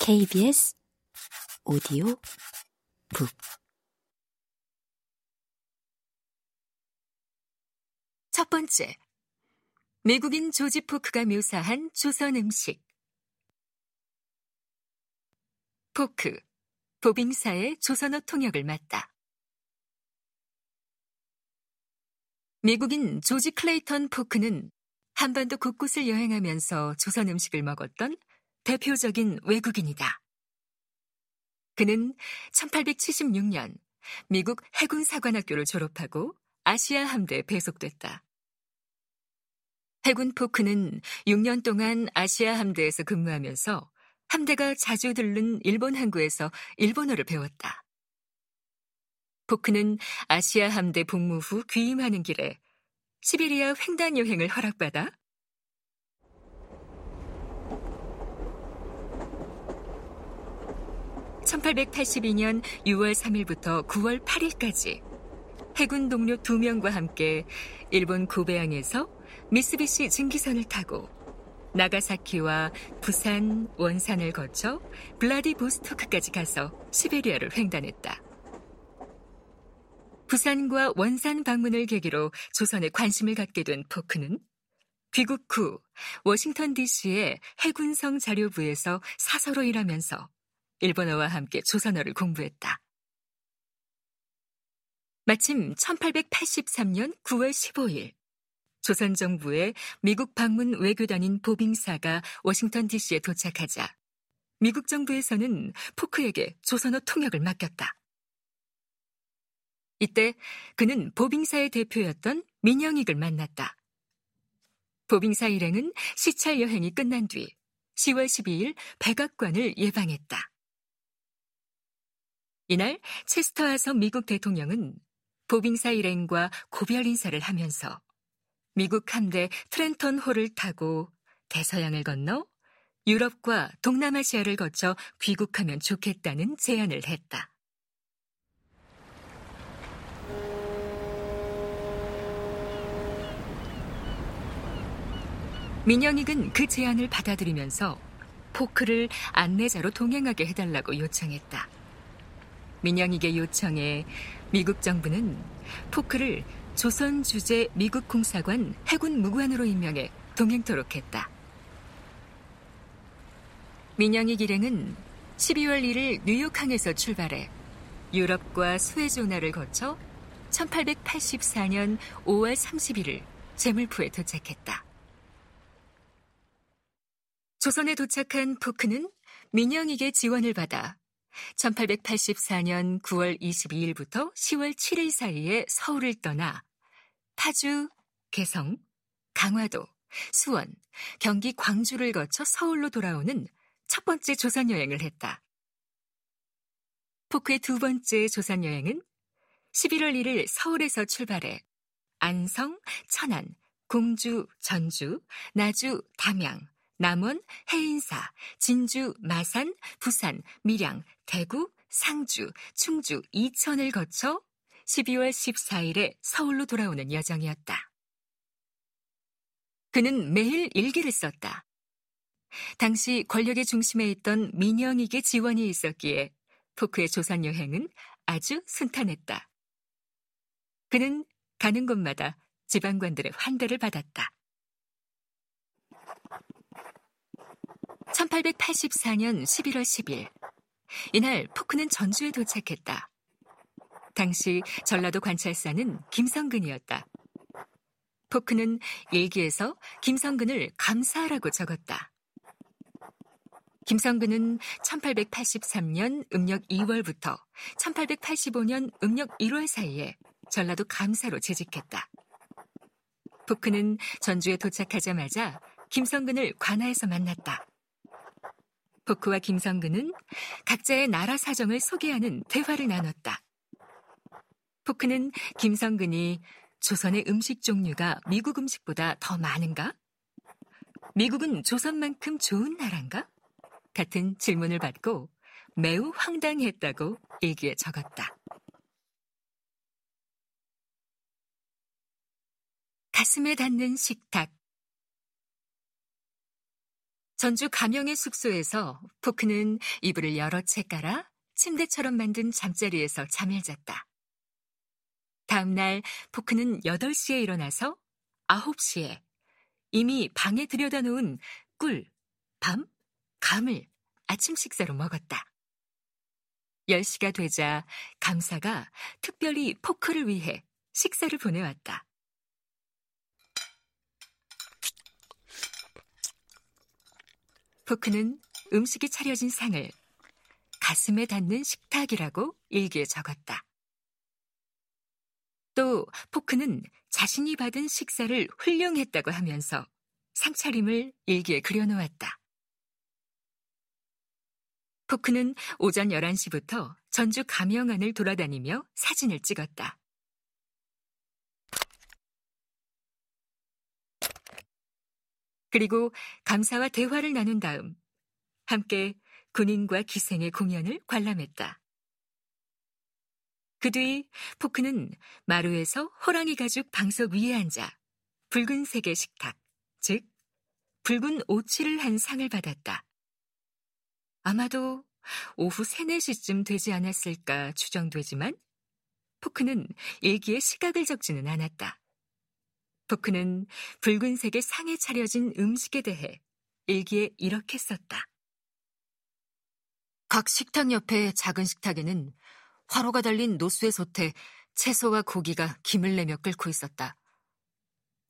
KBS 오디오 북 첫 번째. 미국인 조지 포크가 묘사한 조선 음식. 포크, 보빙사의 조선어 통역을 맡다. 미국인 조지 클레이턴 포크는 한반도 곳곳을 여행하면서 조선 음식을 먹었던 대표적인 외국인이다. 그는 1876년 미국 해군사관학교를 졸업하고 아시아 함대에 배속됐다. 해군 포크는 6년 동안 아시아 함대에서 근무하면서 함대가 자주 들른 일본 항구에서 일본어를 배웠다. 포크는 아시아 함대 복무 후 귀임하는 길에 시베리아 횡단 여행을 허락받아 1882년 6월 3일부터 9월 8일까지 해군 동료 2명과 함께 일본 고베항에서 미쓰비시 증기선을 타고 나가사키와 부산, 원산을 거쳐 블라디보스토크까지 가서 시베리아를 횡단했다. 부산과 원산 방문을 계기로 조선에 관심을 갖게 된 포크는 귀국 후 워싱턴 DC의 해군성 자료부에서 사서로 일하면서 일본어와 함께 조선어를 공부했다. 마침 1883년 9월 15일 조선 정부의 미국 방문 외교단인 보빙사가 워싱턴 DC에 도착하자 미국 정부에서는 포크에게 조선어 통역을 맡겼다. 이때 그는 보빙사의 대표였던 민영익을 만났다. 보빙사 일행은 시찰 여행이 끝난 뒤 10월 12일 백악관을 예방했다. 이날 체스터 하서 미국 대통령은 보빙사 일행과 고별 인사를 하면서 미국 함대 트렌턴 호를 타고 대서양을 건너 유럽과 동남아시아를 거쳐 귀국하면 좋겠다는 제안을 했다. 민영익은 그 제안을 받아들이면서 포크를 안내자로 동행하게 해달라고 요청했다. 민영익의 요청에 미국 정부는 포크를 조선 주재 미국 공사관 해군 무관으로 임명해 동행토록 했다. 민영익 일행은 12월 1일 뉴욕항에서 출발해 유럽과 스웨조나를 거쳐 1884년 5월 31일 제물포에 도착했다. 조선에 도착한 포크는 민영익의 지원을 받아 1884년 9월 22일부터 10월 7일 사이에 서울을 떠나 파주, 개성, 강화도, 수원, 경기 광주를 거쳐 서울로 돌아오는 첫 번째 조선 여행을 했다. 포크의 두 번째 조선 여행은 11월 1일 서울에서 출발해 안성, 천안, 공주, 전주, 나주, 담양, 남원, 해인사, 진주, 마산, 부산, 밀양, 대구, 상주, 충주, 이천을 거쳐 12월 14일에 서울로 돌아오는 여정이었다. 그는 매일 일기를 썼다. 당시 권력의 중심에 있던 민영익의 지원이 있었기에 포크의 조선 여행은 아주 순탄했다. 그는 가는 곳마다 지방관들의 환대를 받았다. 1884년 11월 10일. 이날 포크는 전주에 도착했다. 당시 전라도 관찰사는 김성근이었다. 포크는 일기에서 김성근을 감사하라고 적었다. 김성근은 1883년 음력 2월부터 1885년 음력 1월 사이에 전라도 감사로 재직했다. 포크는 전주에 도착하자마자 김성근을 관하에서 만났다. 포크와 김성근은 각자의 나라 사정을 소개하는 대화를 나눴다. 포크는 김성근이 조선의 음식 종류가 미국 음식보다 더 많은가? 미국은 조선만큼 좋은 나라인가? 같은 질문을 받고 매우 황당했다고 일기에 적었다. 가슴에 닿는 식탁. 전주 가명의 숙소에서 포크는 이불을 여러 채 깔아 침대처럼 만든 잠자리에서 잠을 잤다. 다음날 포크는 8시에 일어나서 9시에 이미 방에 들여다 놓은 꿀, 밤, 감을 아침 식사로 먹었다. 10시가 되자 감사가 특별히 포크를 위해 식사를 보내왔다. 포크는 음식이 차려진 상을 가슴에 닿는 식탁이라고 일기에 적었다. 또 포크는 자신이 받은 식사를 훌륭했다고 하면서 상차림을 일기에 그려놓았다. 포크는 오전 11시부터 전주 가명안을 돌아다니며 사진을 찍었다. 그리고 감사와 대화를 나눈 다음 함께 군인과 기생의 공연을 관람했다. 그 뒤 포크는 마루에서 호랑이 가죽 방석 위에 앉아 붉은색의 식탁, 즉 붉은 오치를 한 상을 받았다. 아마도 오후 3, 4시쯤 되지 않았을까 추정되지만 포크는 일기에 시각을 적지는 않았다. 포크는 붉은색의 상에 차려진 음식에 대해 일기에 이렇게 썼다. 각 식탁 옆에 작은 식탁에는 화로가 달린 노수의 솥에 채소와 고기가 김을 내며 끓고 있었다.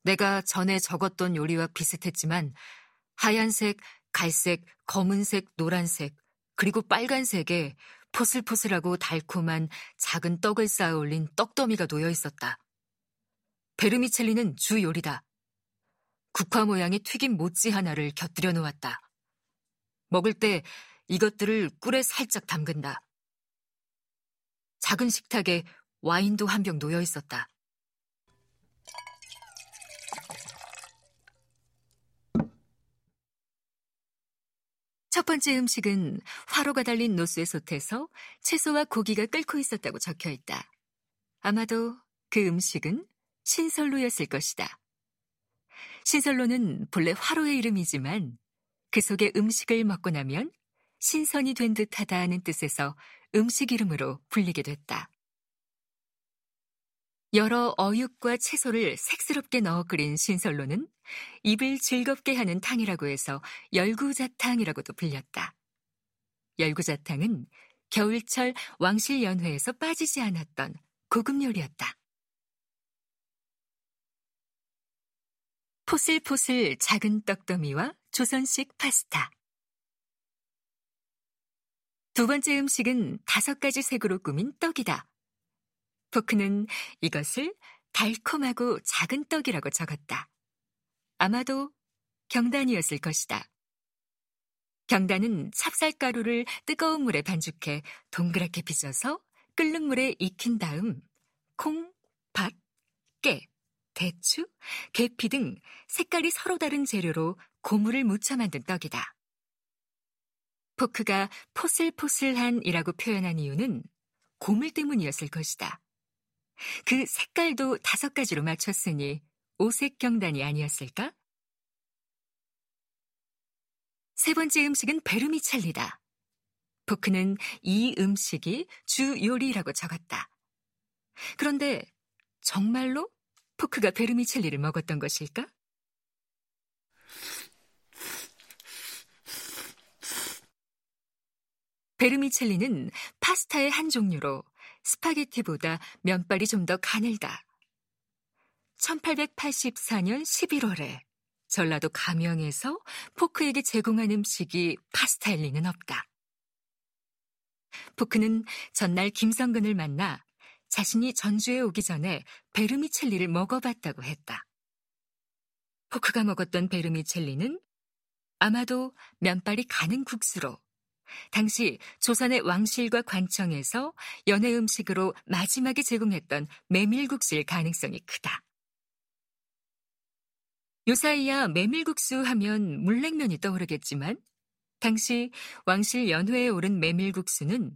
내가 전에 적었던 요리와 비슷했지만 하얀색, 갈색, 검은색, 노란색, 그리고 빨간색에 포슬포슬하고 달콤한 작은 떡을 쌓아 올린 떡더미가 놓여 있었다. 베르미첼리는 주 요리다. 국화 모양의 튀김 모찌 하나를 곁들여 놓았다. 먹을 때 이것들을 꿀에 살짝 담근다. 작은 식탁에 와인도 한 병 놓여 있었다. 첫 번째 음식은 화로가 달린 노스의 솥에서 채소와 고기가 끓고 있었다고 적혀 있다. 아마도 그 음식은 신설로였을 것이다. 신설로는 본래 화로의 이름이지만 그 속에 음식을 먹고 나면 신선이 된 듯하다는 뜻에서 음식 이름으로 불리게 됐다. 여러 어육과 채소를 색스럽게 넣어 끓인 신설로는 입을 즐겁게 하는 탕이라고 해서 열구자탕이라고도 불렸다. 열구자탕은 겨울철 왕실 연회에서 빠지지 않았던 고급 요리였다. 포슬포슬 작은 떡더미와 조선식 파스타. 두 번째 음식은 다섯 가지 색으로 꾸민 떡이다. 포크는 이것을 달콤하고 작은 떡이라고 적었다. 아마도 경단이었을 것이다. 경단은 찹쌀가루를 뜨거운 물에 반죽해 동그랗게 빚어서 끓는 물에 익힌 다음 콩, 팥, 깨, 대추, 계피 등 색깔이 서로 다른 재료로 고무를 묻혀 만든 떡이다. 포크가 포슬포슬한이라고 표현한 이유는 고물 때문이었을 것이다. 그 색깔도 다섯 가지로 맞췄으니 오색 경단이 아니었을까? 세 번째 음식은 베르미첼리다. 포크는 이 음식이 주 요리라고 적었다. 그런데 정말로 포크가 베르미첼리를 먹었던 것일까? 베르미첼리는 파스타의 한 종류로 스파게티보다 면발이 좀 더 가늘다. 1884년 11월에 전라도 가명에서 포크에게 제공한 음식이 파스타일 리는 없다. 포크는 전날 김성근을 만나 자신이 전주에 오기 전에 베르미첼리를 먹어봤다고 했다. 포크가 먹었던 베르미첼리는 아마도 면발이 가는 국수로 당시 조선의 왕실과 관청에서 연회 음식으로 마지막에 제공했던 메밀국수일 가능성이 크다. 요사이야 메밀국수 하면 물냉면이 떠오르겠지만 당시 왕실 연회에 오른 메밀국수는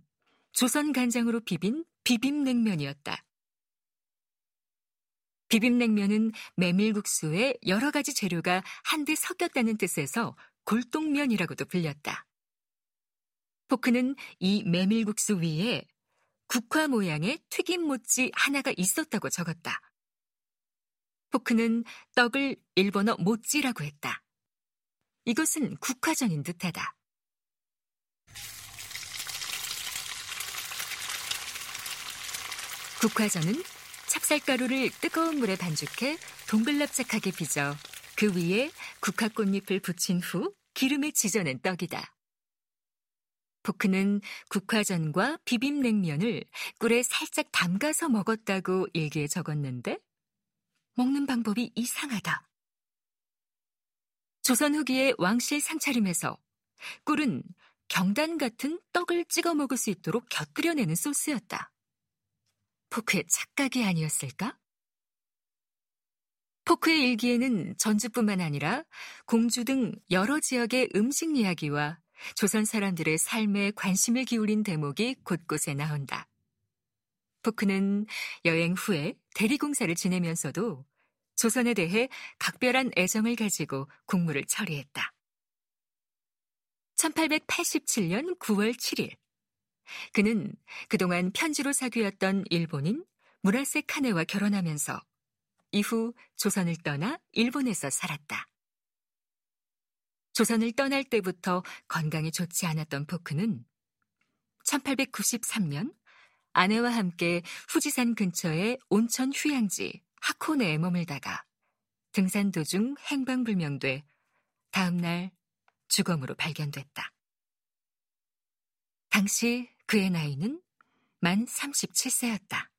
조선 간장으로 비빈 비빔냉면이었다. 비빔냉면은 메밀국수에 여러 가지 재료가 한데 섞였다는 뜻에서 골동면이라고도 불렸다. 포크는 이 메밀국수 위에 국화 모양의 튀김 모찌 하나가 있었다고 적었다. 포크는 떡을 일본어 모찌라고 했다. 이것은 국화전인 듯하다. 국화전은 찹쌀가루를 뜨거운 물에 반죽해 동글납작하게 빚어 그 위에 국화꽃잎을 붙인 후 기름에 지져낸 떡이다. 포크는 국화전과 비빔냉면을 꿀에 살짝 담가서 먹었다고 일기에 적었는데 먹는 방법이 이상하다. 조선 후기의 왕실 상차림에서 꿀은 경단 같은 떡을 찍어 먹을 수 있도록 곁들여내는 소스였다. 포크의 착각이 아니었을까? 포크의 일기에는 전주뿐만 아니라 공주 등 여러 지역의 음식 이야기와 조선 사람들의 삶에 관심을 기울인 대목이 곳곳에 나온다. 포크는 여행 후에 대리공사를 지내면서도 조선에 대해 각별한 애정을 가지고 국무를 처리했다. 1887년 9월 7일, 그는 그동안 편지로 사귀었던 일본인 무라세 카네와 결혼하면서 이후 조선을 떠나 일본에서 살았다. 조선을 떠날 때부터 건강이 좋지 않았던 포크는 1893년 아내와 함께 후지산 근처의 온천 휴양지 하코네에 머물다가 등산 도중 행방불명돼 다음날 주검으로 발견됐다. 당시 그의 나이는 만 37세였다.